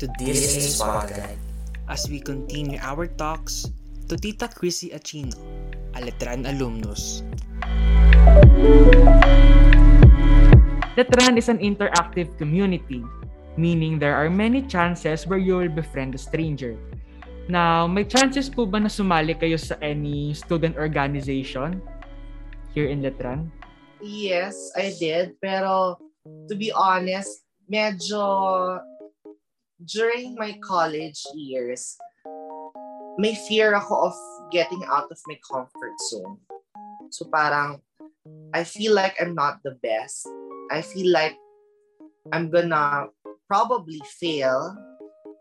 to This is Spotlight as we continue our talks to Tita Chrissy Achino, a Letran alumnus. Letran is an interactive community, meaning there are many chances where you will befriend a stranger. Now, may chances po ba na sumali kayo sa any student organization here in Letran? Yes, I did. Pero to be honest, medyo during my college years, may fear ako of getting out of my comfort zone. So parang, I feel like I'm not the best. I feel like I'm gonna probably fail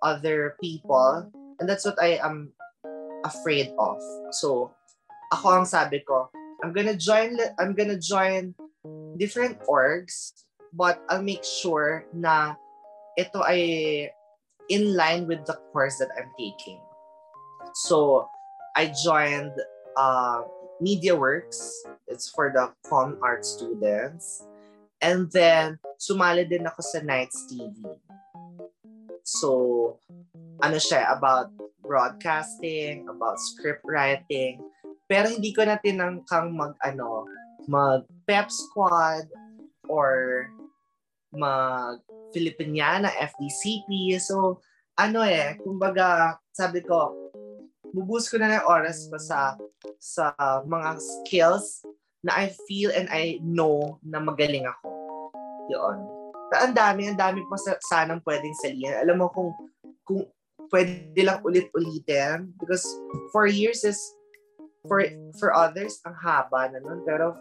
other people. And that's what I am afraid of. So, ako ang sabi ko, I'm gonna join, I'm gonna join different orgs, but I'll make sure na ito ay in line with the course that I'm taking. So I joined uh, Media Works. It's for the con art students. And then, sumali din ako sa Nights TV. So, ano siya, about broadcasting, about script writing. Pero hindi ko na tinangkang mag, ano, mag pep squad or mag Filipiniana, FDCP. So, ano eh, kumbaga, sabi ko, bubus ko na ng oras ko sa sa mga skills na I feel and I know na magaling ako. Yun. Ang dami, ang dami pa sa, sanang pwedeng salihan. Alam mo kung kung pwede lang ulit-ulitin because four years is for for others ang haba na nun. Pero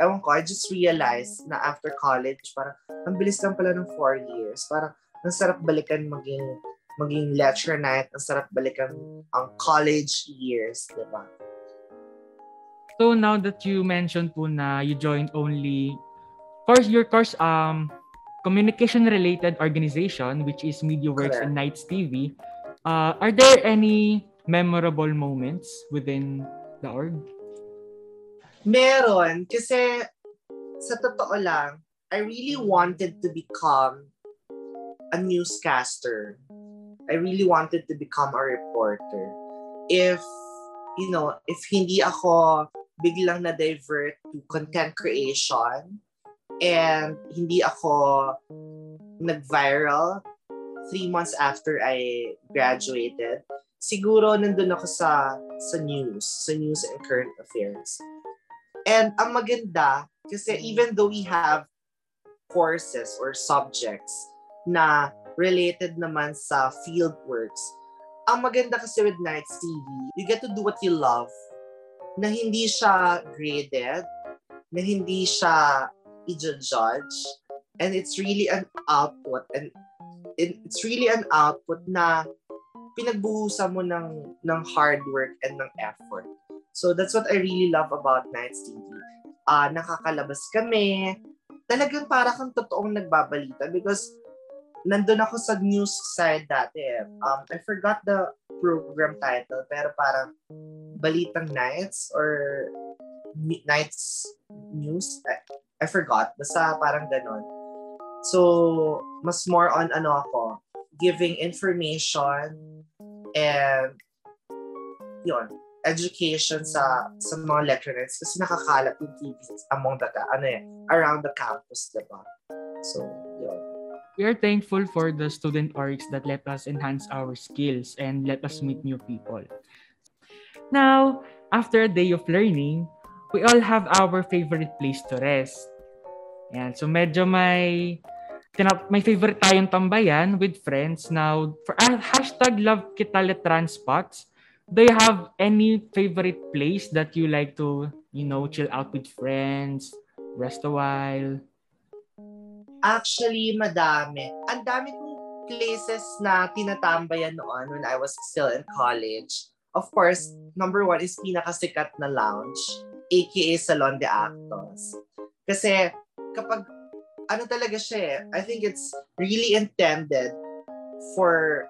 ewan ko, I just realized na after college, parang ang bilis lang pala ng four years. Parang ang sarap balikan maging maging lecture night, ang sarap balikan ang college years, di ba? So now that you mentioned po na you joined only course your course um communication related organization which is MediaWorks Correct. and Nights TV, uh, are there any memorable moments within the org? Meron. Kasi sa totoo lang, I really wanted to become a newscaster. I really wanted to become a reporter. If, you know, if hindi ako biglang na-divert to content creation and hindi ako nag-viral three months after I graduated, siguro nandun ako sa sa news, sa news and current affairs. And ang maganda, kasi even though we have courses or subjects na related naman sa field works, ang maganda kasi with Nights TV, you get to do what you love na hindi siya graded, na hindi siya i-judge, and it's really an output and it's really an output na pinagbuhusan mo ng, ng hard work and ng effort. So that's what I really love about Nights TV. Uh, ah, nakakalabas kami. Talagang para kang totoong nagbabalita because nandun ako sa news side dati. Eh. Um, I forgot the program title pero parang Balitang Nights or Nights News. I, I forgot. Basta parang ganon. So, mas more on ano ako, giving information and yun, education sa sa mga lecturers kasi nakakalat yung TV among the ano eh, around the campus, di ba? So, yun. We are thankful for the student orgs that let us enhance our skills and let us meet new people. Now, after a day of learning, we all have our favorite place to rest. Yan. So medyo may tinap may favorite tayong tambayan with friends. Now, for uh, hashtag love kita letran spots, do you have any favorite place that you like to, you know, chill out with friends, rest a while? Actually, madami. Ang dami kong places na tinatambayan noon when I was still in college. Of course, number one is pinakasikat na lounge, aka Salon de Actos. Kasi kapag ano talaga siya eh, I think it's really intended for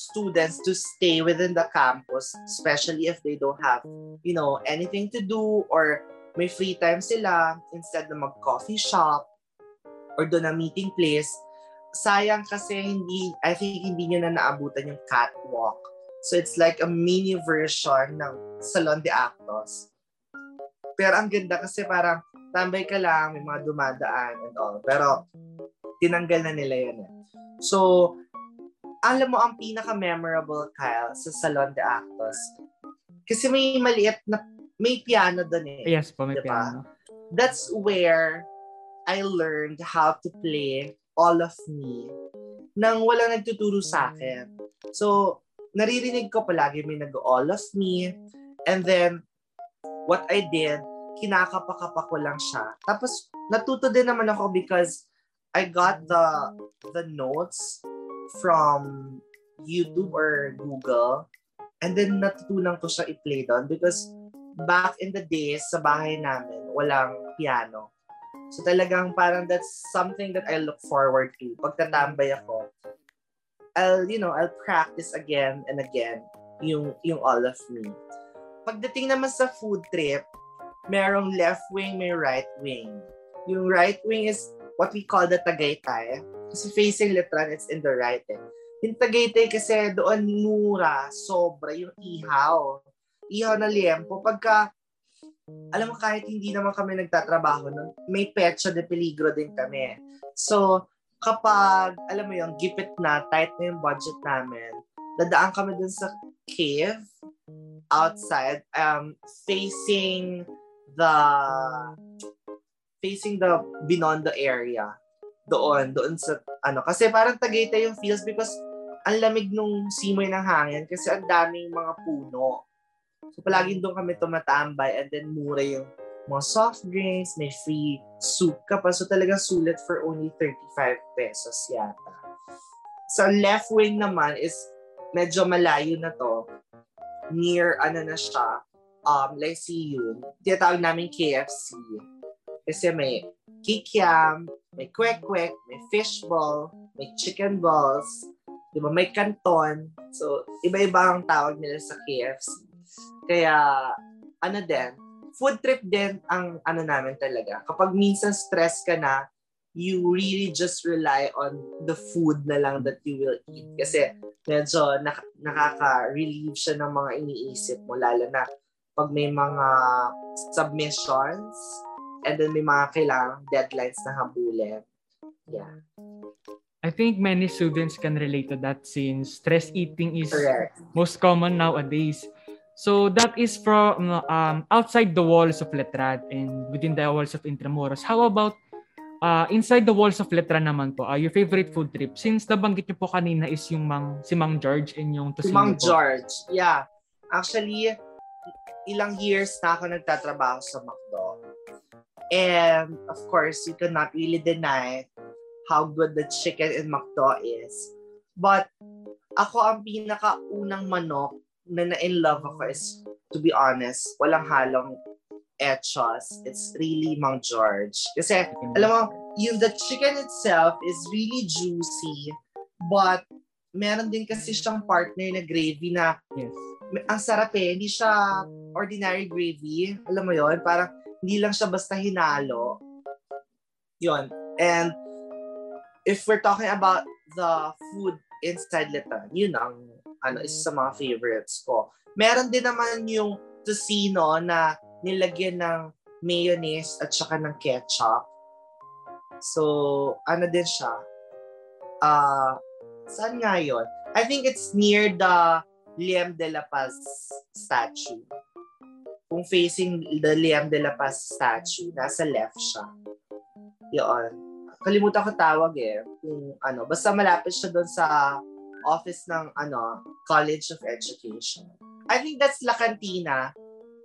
students to stay within the campus, especially if they don't have, you know, anything to do or may free time sila instead na mag-coffee shop or doon na meeting place. sayang kasi hindi, I think hindi nyo na naabutan yung catwalk. So it's like a mini version ng Salon de Actos. Pero ang ganda kasi parang tambay ka lang, may mga dumadaan and all. Pero tinanggal na nila yun. Eh. So, alam mo ang pinaka-memorable, Kyle, sa Salon de Actos. Kasi may maliit na, may piano doon eh. Yes po, may Diba? piano. That's where I learned how to play All of Me nang walang nagtuturo sa akin. So, naririnig ko palagi may nag-All of Me. And then, what I did, kinakapakapa ko lang siya. Tapos, natuto din naman ako because I got the the notes from YouTube or Google. And then, natutunan ko siya i-play doon because back in the days, sa bahay namin, walang piano. So talagang parang that's something that I look forward to. Pag tatambay ako, I'll, you know, I'll practice again and again yung, yung all of me. Pagdating naman sa food trip, merong left wing, may right wing. Yung right wing is what we call the Tagaytay. Kasi facing Letran, it's in the right. Eh. Yung Tagaytay kasi doon mura, sobra, yung ihaw. Ihaw na liempo. Pagka alam mo kahit hindi naman kami nagtatrabaho nun, may petsa de peligro din kami. So, kapag, alam mo yung gipit na, tight na yung budget namin, dadaan kami dun sa cave, outside, um, facing the, facing the Binondo area. Doon, doon sa, ano, kasi parang Tagaytay yung feels because ang lamig nung simoy ng hangin kasi ang daming mga puno. So, palaging doon kami tumatambay and then mura yung mga soft drinks, may free soup ka pa. So, talagang sulit for only 35 pesos yata. Sa left wing naman is medyo malayo na to. Near, ano na siya, um, Lyceum. Tinatawag namin KFC. Kasi may kikiam, may kwek-kwek, may fishball, may chicken balls, di ba, may canton. So, iba-iba ang tawag nila sa KFC. Kaya, ano din, food trip din ang ano namin talaga. Kapag minsan stress ka na, you really just rely on the food na lang that you will eat. Kasi medyo nak- nakaka-relieve siya ng mga iniisip mo, lalo na pag may mga submissions and then may mga kailangang deadlines na habulin. Yeah. I think many students can relate to that since stress eating is Correct. most common nowadays. So that is from um, outside the walls of Letran and within the walls of Intramuros. How about uh, inside the walls of Letran naman po? Uh, your favorite food trip? Since nabanggit niyo po kanina is yung mang, si Mang George and yung Si Tocino Mang po. George. Yeah. Actually, ilang years na ako nagtatrabaho sa McDo. And of course, you cannot really deny how good the chicken in McDo is. But ako ang pinakaunang manok na na-in love ako is, to be honest, walang halong etchos. It's really Mang George. Kasi, alam mo, yung the chicken itself is really juicy, but meron din kasi siyang partner na gravy na Yes. ang sarap eh. Hindi siya ordinary gravy. Alam mo yon Parang hindi lang siya basta hinalo. Yon. And if we're talking about the food inside Litan, yun ang ano, isa sa mga favorites ko. Meron din naman yung tocino na nilagyan ng mayonnaise at saka ng ketchup. So, ano din siya? Ah, saan nga yun? I think it's near the Liam de la Paz statue. Kung facing the Liam de la Paz statue, nasa left siya. Yun. Kalimutan ko tawag eh. Kung ano, basta malapit siya doon sa office ng ano, College of Education. I think that's La Cantina.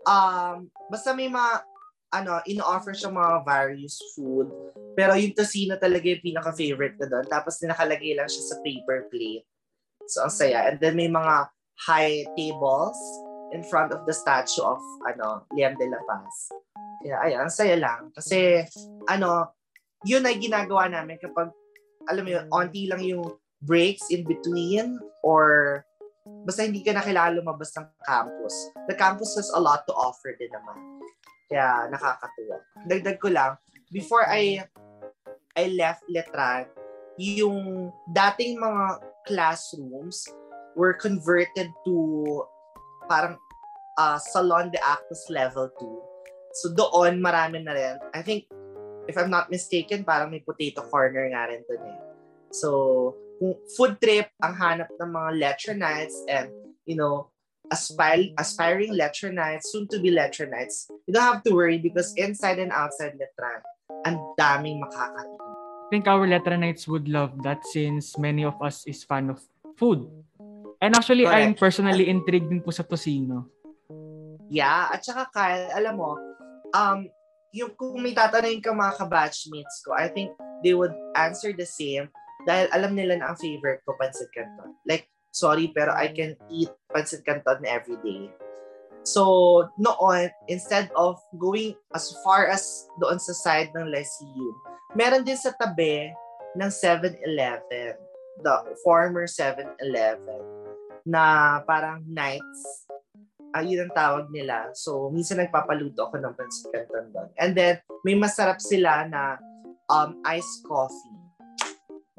Um, basta may mga ano, in-offer siya mga various food. Pero yung tocino talaga yung pinaka-favorite ko doon. Tapos nakalagay lang siya sa paper plate. So, ang saya. And then may mga high tables in front of the statue of ano, Liam de la Paz. Kaya ayun, ang saya lang. Kasi ano, yun ay ginagawa namin kapag, alam mo yun, onti lang yung breaks in between or basta hindi ka na kailangan lumabas ng campus. The campus has a lot to offer din naman. Kaya nakakatuwa. Dagdag ko lang, before I I left Letran, yung dating mga classrooms were converted to parang uh, Salon de Actos level 2. So doon marami na rin. I think if I'm not mistaken, parang may potato corner nga rin doon eh. So, kung food trip ang hanap ng mga lecture nights and, you know, aspire, aspiring lecture nights, soon to be lecture nights, you don't have to worry because inside and outside Letran, ang daming makakain. I think our letter nights would love that since many of us is fan of food. And actually, Correct. I'm personally intrigued din po sa tocino. Yeah, at saka Kyle, alam mo, um, yung kung may tatanungin ka mga kabatchmates ko, I think they would answer the same dahil alam nila na ang favorite ko, pancit canton. Like, sorry, pero I can eat pancit canton every day. So, noon, instead of going as far as doon sa side ng Lyceum, meron din sa tabi ng 7-Eleven, the former 7-Eleven, na parang nights ayun ang tawag nila. So, minsan nagpapaluto ako ng pancit canton doon. And then, may masarap sila na um, iced coffee.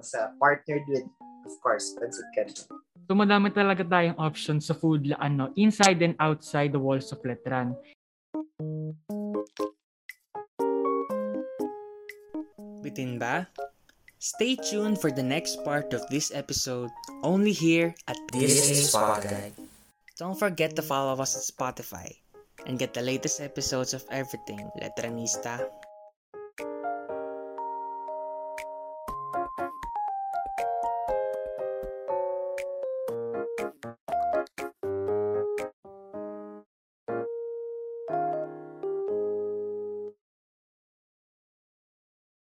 Masarap. Partnered with, of course, pancit canton. So madami talaga tayong options sa food la ano, inside and outside the walls of Letran. Bitin ba? Stay tuned for the next part of this episode only here at This is Spotlight. Don't forget to follow us on Spotify and get the latest episodes of everything Letranista